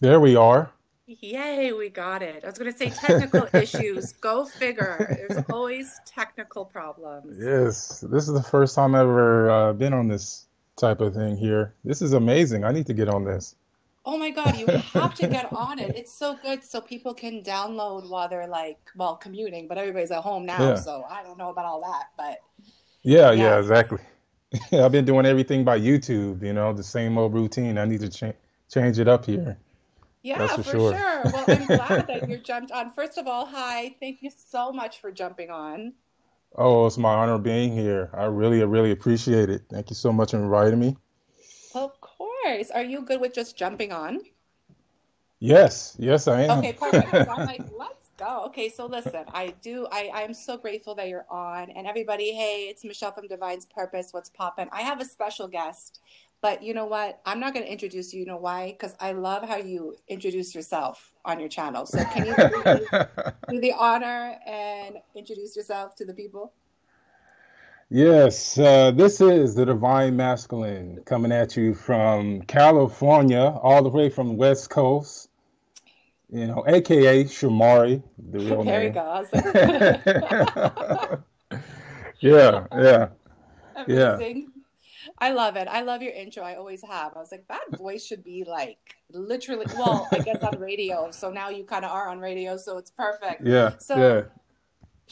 There we are. Yay, we got it. I was going to say technical issues. Go figure. There's always technical problems. Yes, this is the first time I've ever uh, been on this type of thing here. This is amazing. I need to get on this. Oh my God, you have to get on it. It's so good so people can download while they're like, well, commuting, but everybody's at home now, Yeah. so I don't know about all that, but Yeah, yeah, yes. exactly. I've been doing everything by YouTube, you know, the same old routine. I need to cha change it up here. Yeah, for for sure. sure. Well, I'm glad that you jumped on. First of all, hi. Thank you so much for jumping on. Oh, it's my honor being here. I really, really appreciate it. Thank you so much for inviting me. Of course. Are you good with just jumping on? Yes, yes, I am. Okay, perfect. Because I'm like, let's go. Okay, so listen, I do, I, I'm so grateful that you're on. And everybody, hey, it's Michelle from Divine's Purpose. What's poppin'? I have a special guest, but you know what? I'm not going to introduce you. You know why? Because I love how you introduce yourself on your channel. So can you do the honor and introduce yourself to the people? Yes, uh, this is the Divine Masculine coming at you from California, all the way from the West Coast, you know, aka Shamari, the real There name. go. Was like, Yeah, yeah, yeah. amazing. I love it. I love your intro. I always have. I was like, that voice should be like literally, well, I guess on radio. So now you kind of are on radio, so it's perfect. Yeah, So, yeah.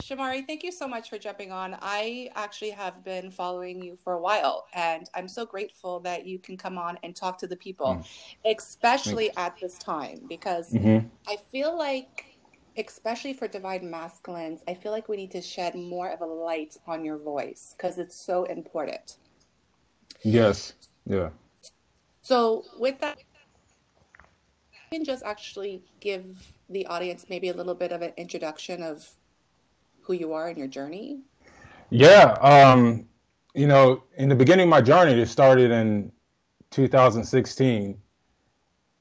Shamari, thank you so much for jumping on. I actually have been following you for a while, and I'm so grateful that you can come on and talk to the people, Mm, especially at this time, because you. hmm I feel like, especially for Divine Masculines, I feel like we need to shed more of a light on your voice because it's so important. Yes, yeah. So, with that, you can just actually give the audience maybe a little bit of an introduction of who you are and your journey. Yeah, um, you know, in the beginning of my journey, it started in 2016.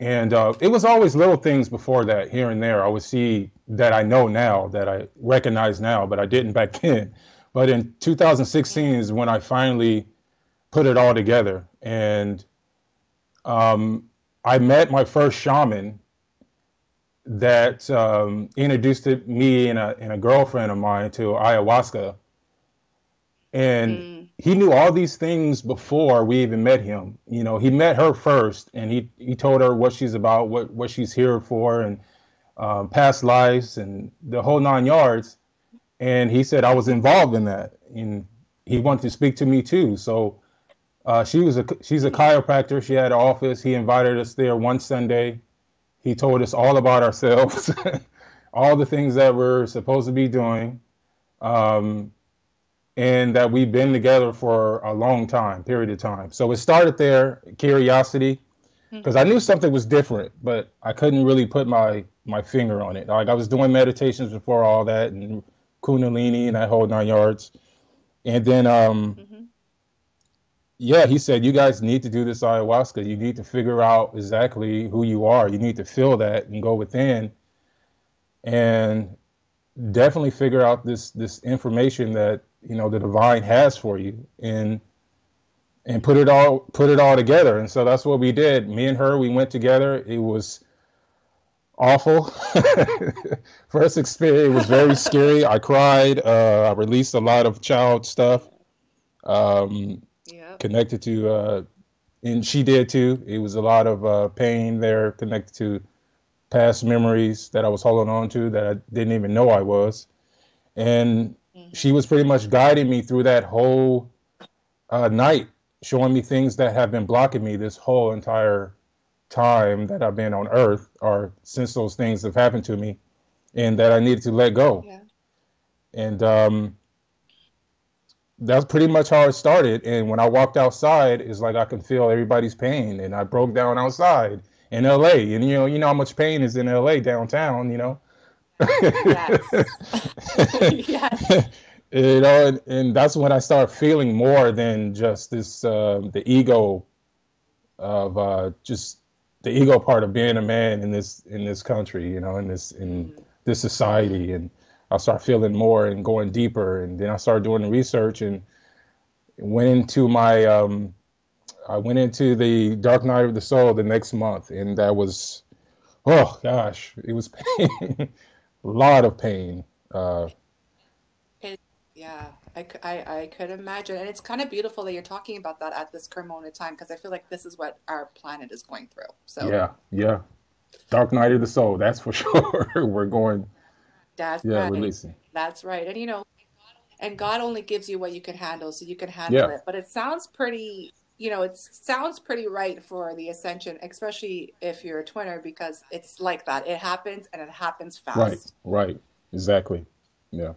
And uh, it was always little things before that, here and there. I would see that I know now, that I recognize now, but I didn't back then. But in 2016 is when I finally put it all together. And um, I met my first shaman that um, introduced it- me and a, and a girlfriend of mine to ayahuasca. And Mm, he knew all these things before we even met him. You know, he met her first, and he he told her what she's about, what what she's here for, and um, past lives, and the whole nine yards. And he said I was involved in that, and he wanted to speak to me too. So uh, she was a she's a chiropractor. She had an office. He invited us there one Sunday. He told us all about ourselves, all the things that we're supposed to be doing. Um, and that we've been together for a long time, period of time. So it started there, curiosity, because I mhm, knew something was different, but I couldn't really put my my finger on it. Like I was doing meditations before all that, and Kundalini and that whole nine yards. And then, um, mhm. Yeah, he said, you guys need to do this ayahuasca. You need to figure out exactly who you are. You need to feel that and go within and definitely figure out this this information that you know the divine has for you and and put it all put it all together and so that's what we did me and her we went together it was awful first experience was very scary i cried uh, i released a lot of child stuff um. Connected to uh, and she did too it was a lot of uh, pain there connected to past memories that i was holding on to that i didn't even know i was and she Mhm. was pretty much guiding me through that whole uh, night, showing me things that have been blocking me this whole entire time that I've been on Earth, or since those things have happened to me, and that I needed to let go. Yeah. And um, that's pretty much how it started. And when I walked outside, it's like I can feel everybody's pain, and I broke down outside in LA. And you know, you know how much pain is in LA downtown, you know. Yes. Yes. you know, and, and that's when I start feeling more than just this uh, the ego of uh, just the ego part of being a man in this in this country, you know, in this in Mhm. this society, and I start feeling more and going deeper, and then I started doing the research and went into my um, I went into the Dark Night of the Soul the next month, and that was Oh gosh, it was pain, a lot of pain. Uh, It, yeah, I, I, I could imagine. And it's kind of beautiful that you're talking about that at this current moment in time because I feel like this is what our planet is going through. So yeah, yeah. Dark night of the soul, that's for sure. We're going, that's yeah, right. releasing. That's right. And you know, and God only gives you what you can handle, so you can handle Yeah, it. But it sounds pretty, you know, it sounds pretty right for the ascension, especially if you're a twinner, because it's like that. It happens and it happens fast. right, right, exactly. Yeah.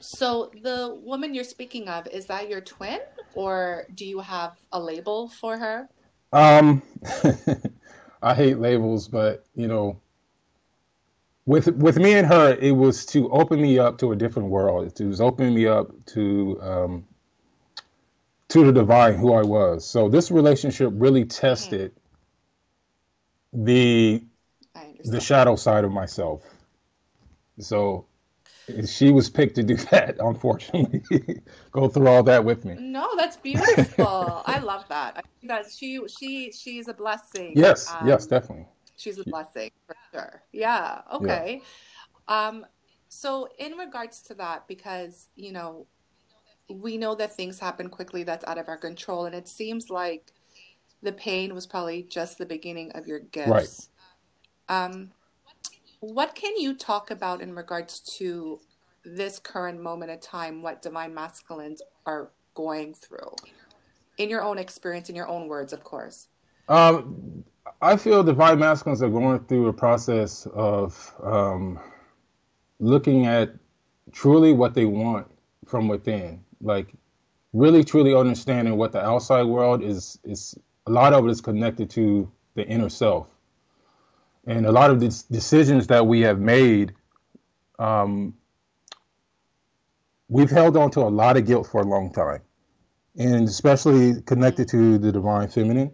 So the woman you're speaking of, is that your twin, or do you have a label for her? Um, I hate labels, but you know, with with me and her, it was to open me up to a different world. It was opening me up to um, to the divine, who I was. So this relationship really tested the I the understand. shadow side of myself. So she was picked to do that, unfortunately. Go through all that with me. No, that's beautiful. I love that. I think that she she she's a blessing. Yes, yes, Um, definitely. She's a blessing for sure. Yeah, Yeah, okay. Um, so in regards to that, because you know, we know that things happen quickly that's out of our control, and it seems like the pain was probably just the beginning of your right. gifts. Um, what can you talk about in regards to this current moment of time, what divine masculines are going through? In your own experience, in your own words, of course. Um, I feel divine masculines are going through a process of um, looking at truly what they want from within, like really truly understanding what the outside world is is a lot of it is connected to the inner self. And a lot of the decisions that we have made, um, we've held on to a lot of guilt for a long time, and especially connected to the divine feminine.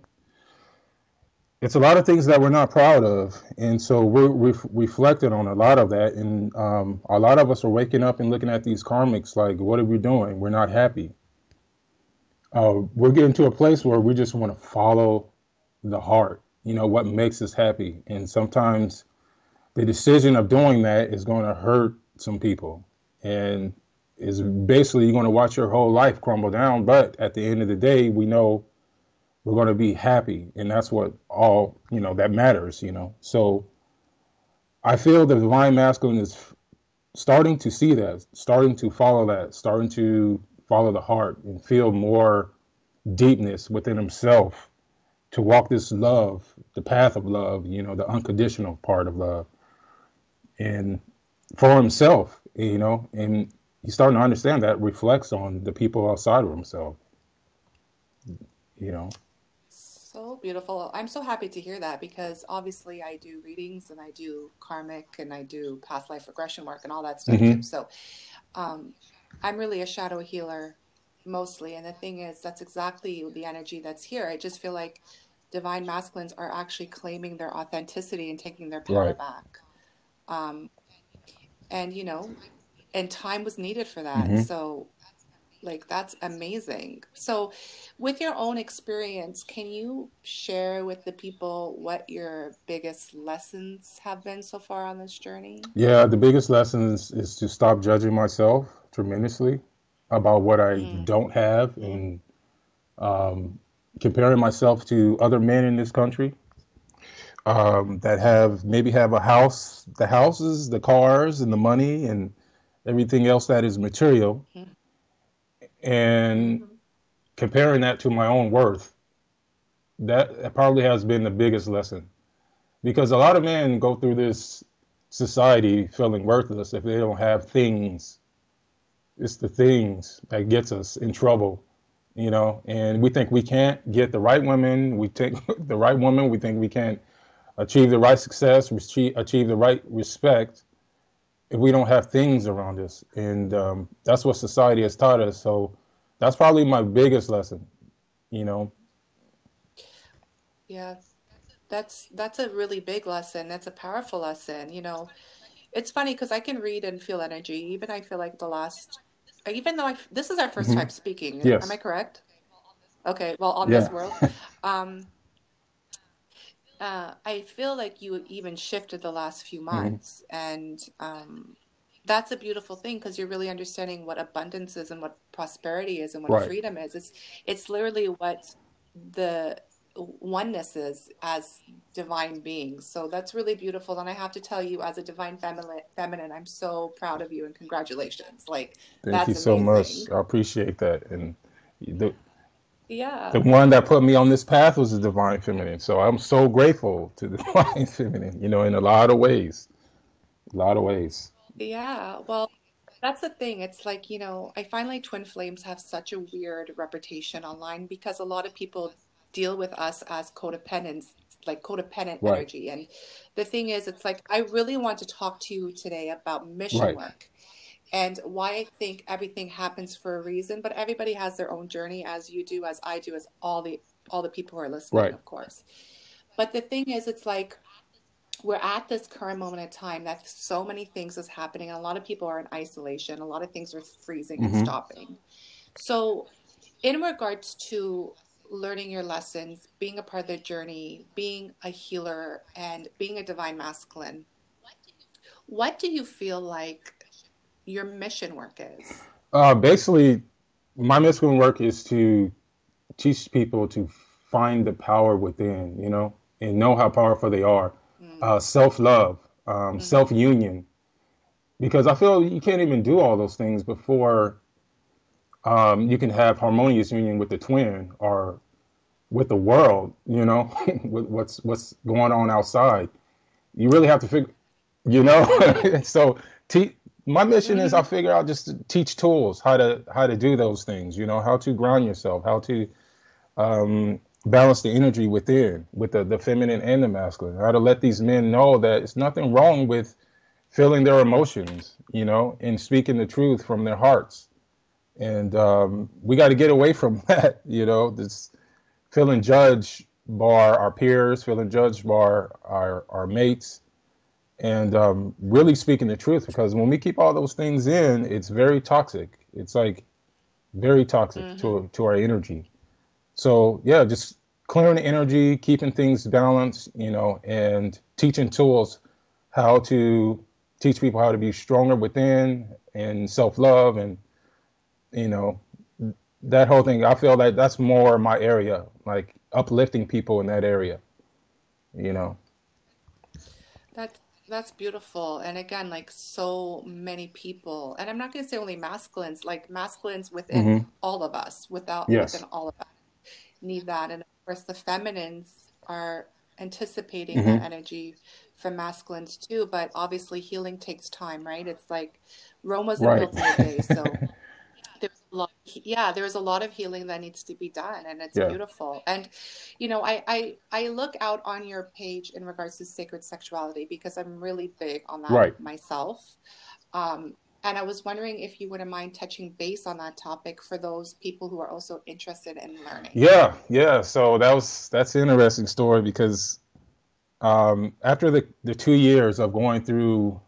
It's a lot of things that we're not proud of, and so we're we've reflected on a lot of that, and um, a lot of us are waking up and looking at these karmics like, what are we doing? We're not happy. Uh, we're getting to a place where we just want to follow the heart, you know, what makes us happy, and sometimes the decision of doing that is going to hurt some people and is basically you're going to watch your whole life crumble down but at the end of the day we know we're going to be happy and that's what all you know that matters you know so i feel the divine masculine is starting to see that starting to follow that starting to follow the heart and feel more deepness within himself to walk this love the path of love you know the unconditional part of love and for himself, you know, and he's starting to understand that reflects on the people outside of himself, you know. So beautiful. I'm so happy to hear that because obviously I do readings and I do karmic and I do past life regression work and all that stuff too. hmm So, um, I'm really a shadow healer mostly. And the thing is, that's exactly the energy that's here. I just feel like divine masculines are actually claiming their authenticity and taking their power Right. back. Um, and you know, and time was needed for that. hmm So, like, that's amazing. So, with your own experience, can you share with the people what your biggest lessons have been so far on this journey? Yeah, the biggest lessons is, to stop judging myself tremendously about what I Mm, don't have and um, comparing myself to other men in this country um, that have maybe have a house, the houses, the cars, and the money, and everything else that is material, mm, and comparing that to my own worth. That, probably has been the biggest lesson because a lot of men go through this society feeling worthless if they don't have things. It's the things that gets us in trouble, you know. And we think we can't get the right woman. We take the right woman. We think we can't achieve the right success, achieve the right respect if we don't have things around us. And um, that's what society has taught us. So that's probably my biggest lesson, you know. Yeah, that's that's a really big lesson. That's a powerful lesson. You know, it's funny because I can read and feel energy. Even I feel like the last, even though I, this is our first hmm time speaking. Am I correct? Okay, well, on this world. Um, uh, I feel like you even shifted the last few mm-hmm. months, mm-hmm. and um, that's a beautiful thing because you're really understanding what abundance is and what prosperity is and what right. freedom is. It's it's literally what the oneness is as divine beings. So that's really beautiful. And I have to tell you, as a divine feminine, feminine, I'm so proud of you and congratulations. Like, thank you so amazing. much. I appreciate that. And the yeah, the one that put me on this path was the divine feminine. So I'm so grateful to the divine feminine. You know, in a lot of ways, a lot of ways. Yeah. Well, that's the thing. It's like, you know, I find like twin flames have such a weird reputation online because a lot of people deal with us as codependents, like codependent right. energy. And the thing is, it's like, I really want to talk to you today about mission right. work and why I think everything happens for a reason, but everybody has their own journey as you do, as I do, as all the, all the people who are listening, right. of course. But the thing is, it's like, we're at this current moment in time that so many things is happening and a lot of people are in isolation a lot of things are freezing mm-hmm. and stopping so in regards to learning your lessons being a part of the journey being a healer and being a divine masculine what do you feel like your mission work is uh, basically my mission work is to teach people to find the power within you know and know how powerful they are uh, self love, um, mm-hmm. self union, because I feel you can't even do all those things before um, you can have harmonious union with the twin or with the world. You know, with what's what's going on outside. You really have to figure, you know. so te- my mission is I figure out just to teach tools how to how to do those things. You know, how to ground yourself, how to um, balance the energy within with the, the feminine and the masculine how to let these men know that it's nothing wrong with feeling their emotions you know and speaking the truth from their hearts and um, we got to get away from that you know this feeling judged by our peers feeling judged by our, our mates and um, really speaking the truth because when we keep all those things in it's very toxic it's like very toxic mm-hmm. to, to our energy so yeah, just clearing the energy, keeping things balanced, you know, and teaching tools how to teach people how to be stronger within and self love and you know that whole thing. I feel like that's more my area, like uplifting people in that area. You know. That's that's beautiful. And again, like so many people, and I'm not going to say only masculines, like masculines within mm-hmm. all of us, without yes. within all of us need that. And of course, the feminines are anticipating mm-hmm. that energy from masculines too. But obviously, healing takes time, right? It's like Rome wasn't right. built in a day. So there's a lot, yeah, there's a lot of healing that needs to be done, and it's yeah. beautiful. And you know, I, I I look out on your page in regards to sacred sexuality because I'm really big on that right. myself. Um, and I was wondering if you wouldn't mind touching base on that topic for those people who are also interested in learning. Yeah, yeah. So that was that's an interesting story because um, after the the two years of going through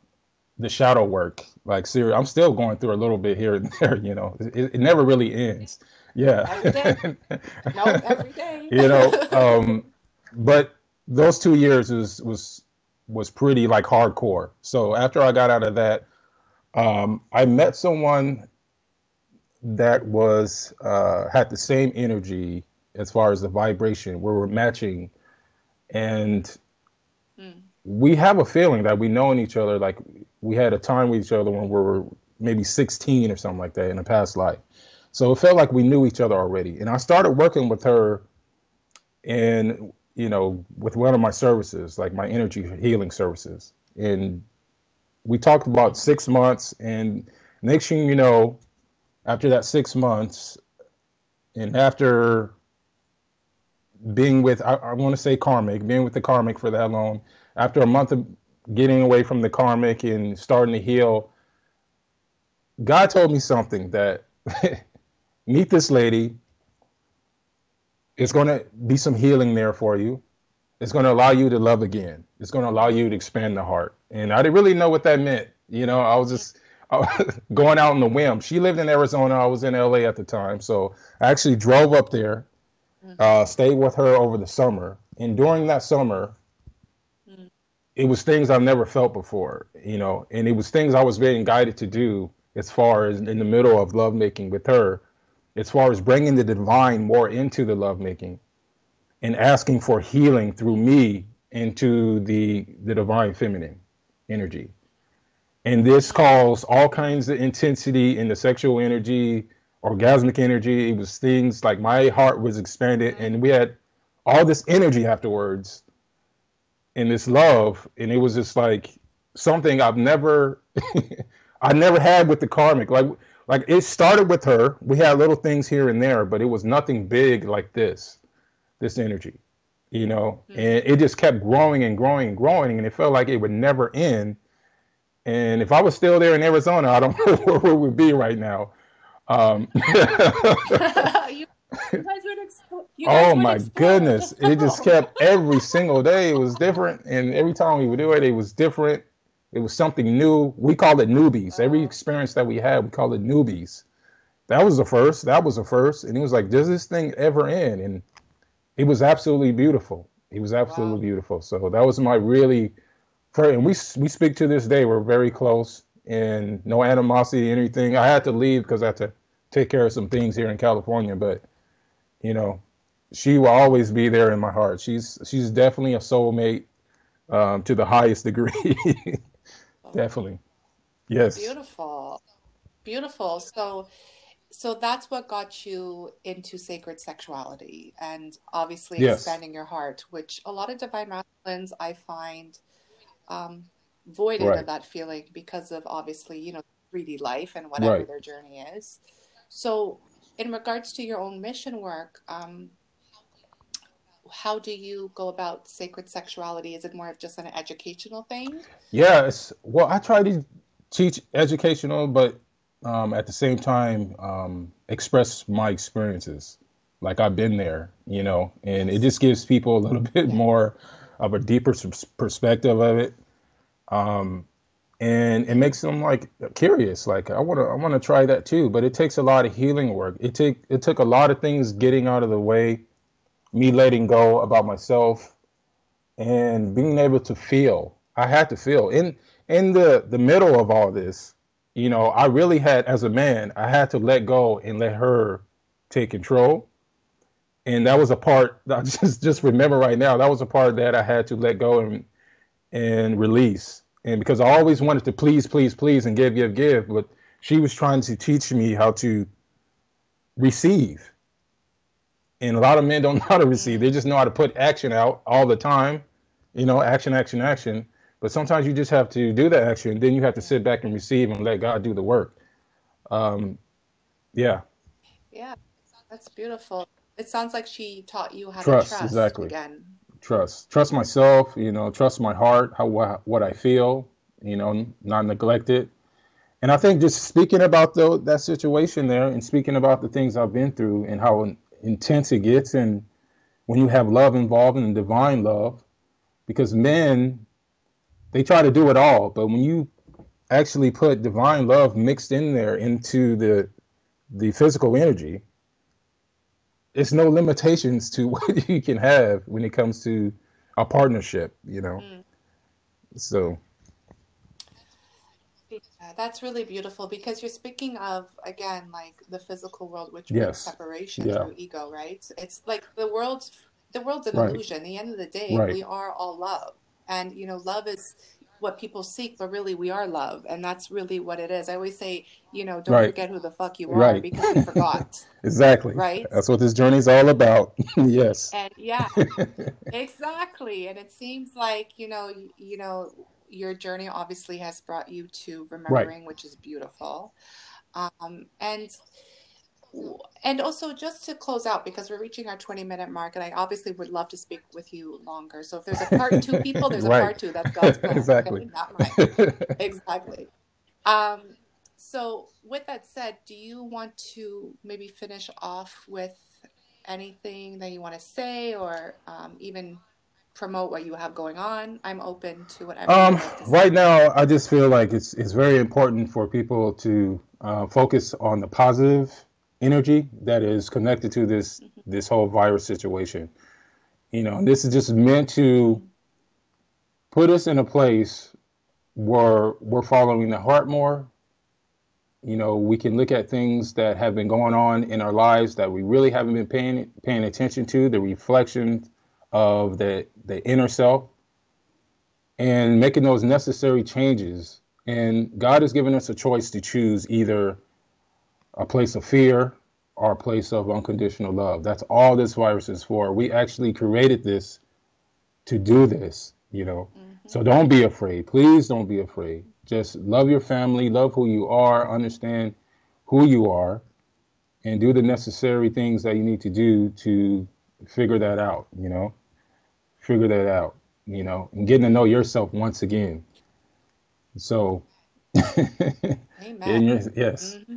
the shadow work, like seriously, I'm still going through a little bit here and there. You know, it, it never really ends. Yeah. Every day. no, every day. you know, um, but those two years was was was pretty like hardcore. So after I got out of that um, I met someone that was uh, had the same energy as far as the vibration. We were matching, and mm. We have a feeling that we know in each other. Like we had a time with each other when we were maybe 16 or something like that in a past life. So it felt like we knew each other already. And I started working with her in, you know, with one of my services, like my energy healing services. And we talked about six months, and next thing you know, after that six months, and after being with, I, I want to say karmic, being with the karmic for that long, after a month of getting away from the karmic and starting to heal, God told me something that meet this lady. It's going to be some healing there for you. It's going to allow you to love again. It's going to allow you to expand the heart. And I didn't really know what that meant. You know, I was just going out on the whim. She lived in Arizona. I was in LA at the time. So I actually drove up there mm-hmm. uh, stayed with her over the summer, and during that summer, mm-hmm. it was things I've never felt before, you know, and it was things I was being guided to do as far as in the middle of lovemaking with her, as far as bringing the divine more into the lovemaking and asking for healing through me into the the divine feminine energy. And this caused all kinds of intensity in the sexual energy, orgasmic energy. It was things like my heart was expanded and we had all this energy afterwards and this love. And it was just like something I've never I never had with the karmic. Like like it started with her. We had little things here and there, but it was nothing big like this, this energy, you know. Mm-hmm. And it just kept growing and growing and growing, and it felt like it would never end. And if I was still there in Arizona, I don't know where we would be right now. Um, you, you oh my goodness! It just kept every single day. It was different, and every time we would do it, it was different it was something new. We called it newbies. Every uh-huh. experience that we had, we called it newbies. That was the first. That was the first. And he was like, "Does this thing ever end?" And it was absolutely beautiful. It was absolutely wow. beautiful. So that was my really, and we we speak to this day. We're very close, and no animosity, anything. I had to leave because I had to take care of some things here in California, but you know, she will always be there in my heart. She's she's definitely a soulmate um, to the highest degree. Definitely. Yes. Beautiful. Beautiful. So so that's what got you into sacred sexuality and obviously yes. expanding your heart, which a lot of divine masculines I find um, voided right. of that feeling because of obviously, you know, 3D life and whatever right. their journey is. So, in regards to your own mission work, um, how do you go about sacred sexuality? Is it more of just an educational thing? Yes. Well, I try to teach educational, but um, at the same time um, express my experiences. Like I've been there, you know, and it just gives people a little bit more of a deeper perspective of it. Um, and it makes them like curious like i want to i want to try that too but it takes a lot of healing work it take it took a lot of things getting out of the way me letting go about myself and being able to feel. I had to feel in in the the middle of all this. You know, I really had as a man, I had to let go and let her take control. And that was a part that I just just remember right now. That was a part that I had to let go and and release. And because I always wanted to please, please, please, and give, give, give, but she was trying to teach me how to receive and a lot of men don't know how to receive. They just know how to put action out all the time. You know, action, action, action. But sometimes you just have to do the action. Then you have to sit back and receive and let God do the work. Um, yeah. Yeah, that's beautiful. It sounds like she taught you how trust, to trust exactly. again. Trust, trust myself. You know, trust my heart, how what I feel. You know, not neglect it. And I think just speaking about the, that situation there, and speaking about the things I've been through, and how intense it gets and when you have love involved and divine love because men they try to do it all but when you actually put divine love mixed in there into the the physical energy it's no limitations to what you can have when it comes to a partnership you know mm. so that's really beautiful because you're speaking of again like the physical world, which yes. separation yeah. through ego, right? It's like the world's the world's an right. illusion. At the end of the day, right. we are all love, and you know, love is what people seek, but really we are love, and that's really what it is. I always say, you know, don't right. forget who the fuck you are because you forgot. exactly. Right. That's what this journey is all about. yes. And yeah, exactly. And it seems like you know, you, you know, your journey obviously has brought you to remembering, right. which is beautiful. Um, and and also just to close out because we're reaching our 20 minute mark and i obviously would love to speak with you longer so if there's a part two people there's right. a part two that's god's plan exactly exactly um, so with that said do you want to maybe finish off with anything that you want to say or um, even promote what you have going on. I'm open to whatever. Um, to right now, I just feel like it's it's very important for people to uh, focus on the positive energy that is connected to this mm-hmm. this whole virus situation. You know, this is just meant to put us in a place where we're following the heart more. You know, we can look at things that have been going on in our lives that we really haven't been paying paying attention to, the reflection of the the inner self, and making those necessary changes. And God has given us a choice to choose either a place of fear or a place of unconditional love. That's all this virus is for. We actually created this to do this, you know. Mm-hmm. So don't be afraid. Please don't be afraid. Just love your family, love who you are, understand who you are, and do the necessary things that you need to do to figure that out, you know. Figure that out, you know, and getting to know yourself once again. So, Amen. Yes. Mm-hmm.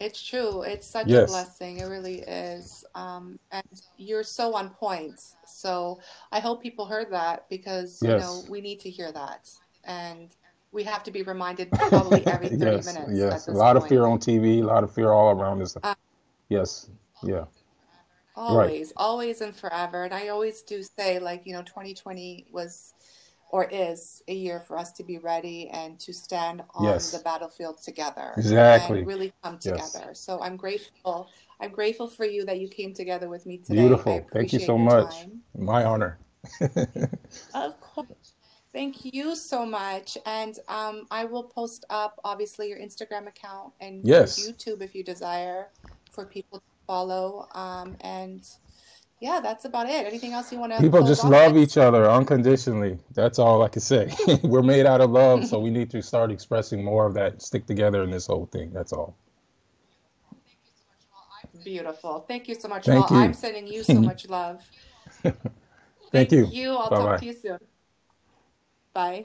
It's true. It's such a blessing. It really is. Um, and you're so on point. So I hope people heard that because, you know, we need to hear that. And we have to be reminded probably every 30 yes. minutes Yes. A lot of fear on TV, a lot of fear all around us. Uh, yes. Yeah. Right. always, always and forever. And I always do say, like, you know, 2020 was or is a year for us to be ready and to stand on yes. the battlefield together exactly. and really come together. Yes. so i'm grateful. I'm grateful for you that you came together with me today. Beautiful. Thank you so much. time. my honor. Of course. Thank you so much. And um, i will post up obviously your instagram account and yes. youtube if you desire for people to follow um, and yeah, that's about it. Anything else you want to? People just love with? each other unconditionally. That's all I can say. We're made out of love, so we need to start expressing more of that. Stick together in this whole thing. That's all. Beautiful. Thank you so much. Thank well, you. I'm sending you so much love. Thank, Thank you. you. I'll Bye-bye. talk to you soon. Bye.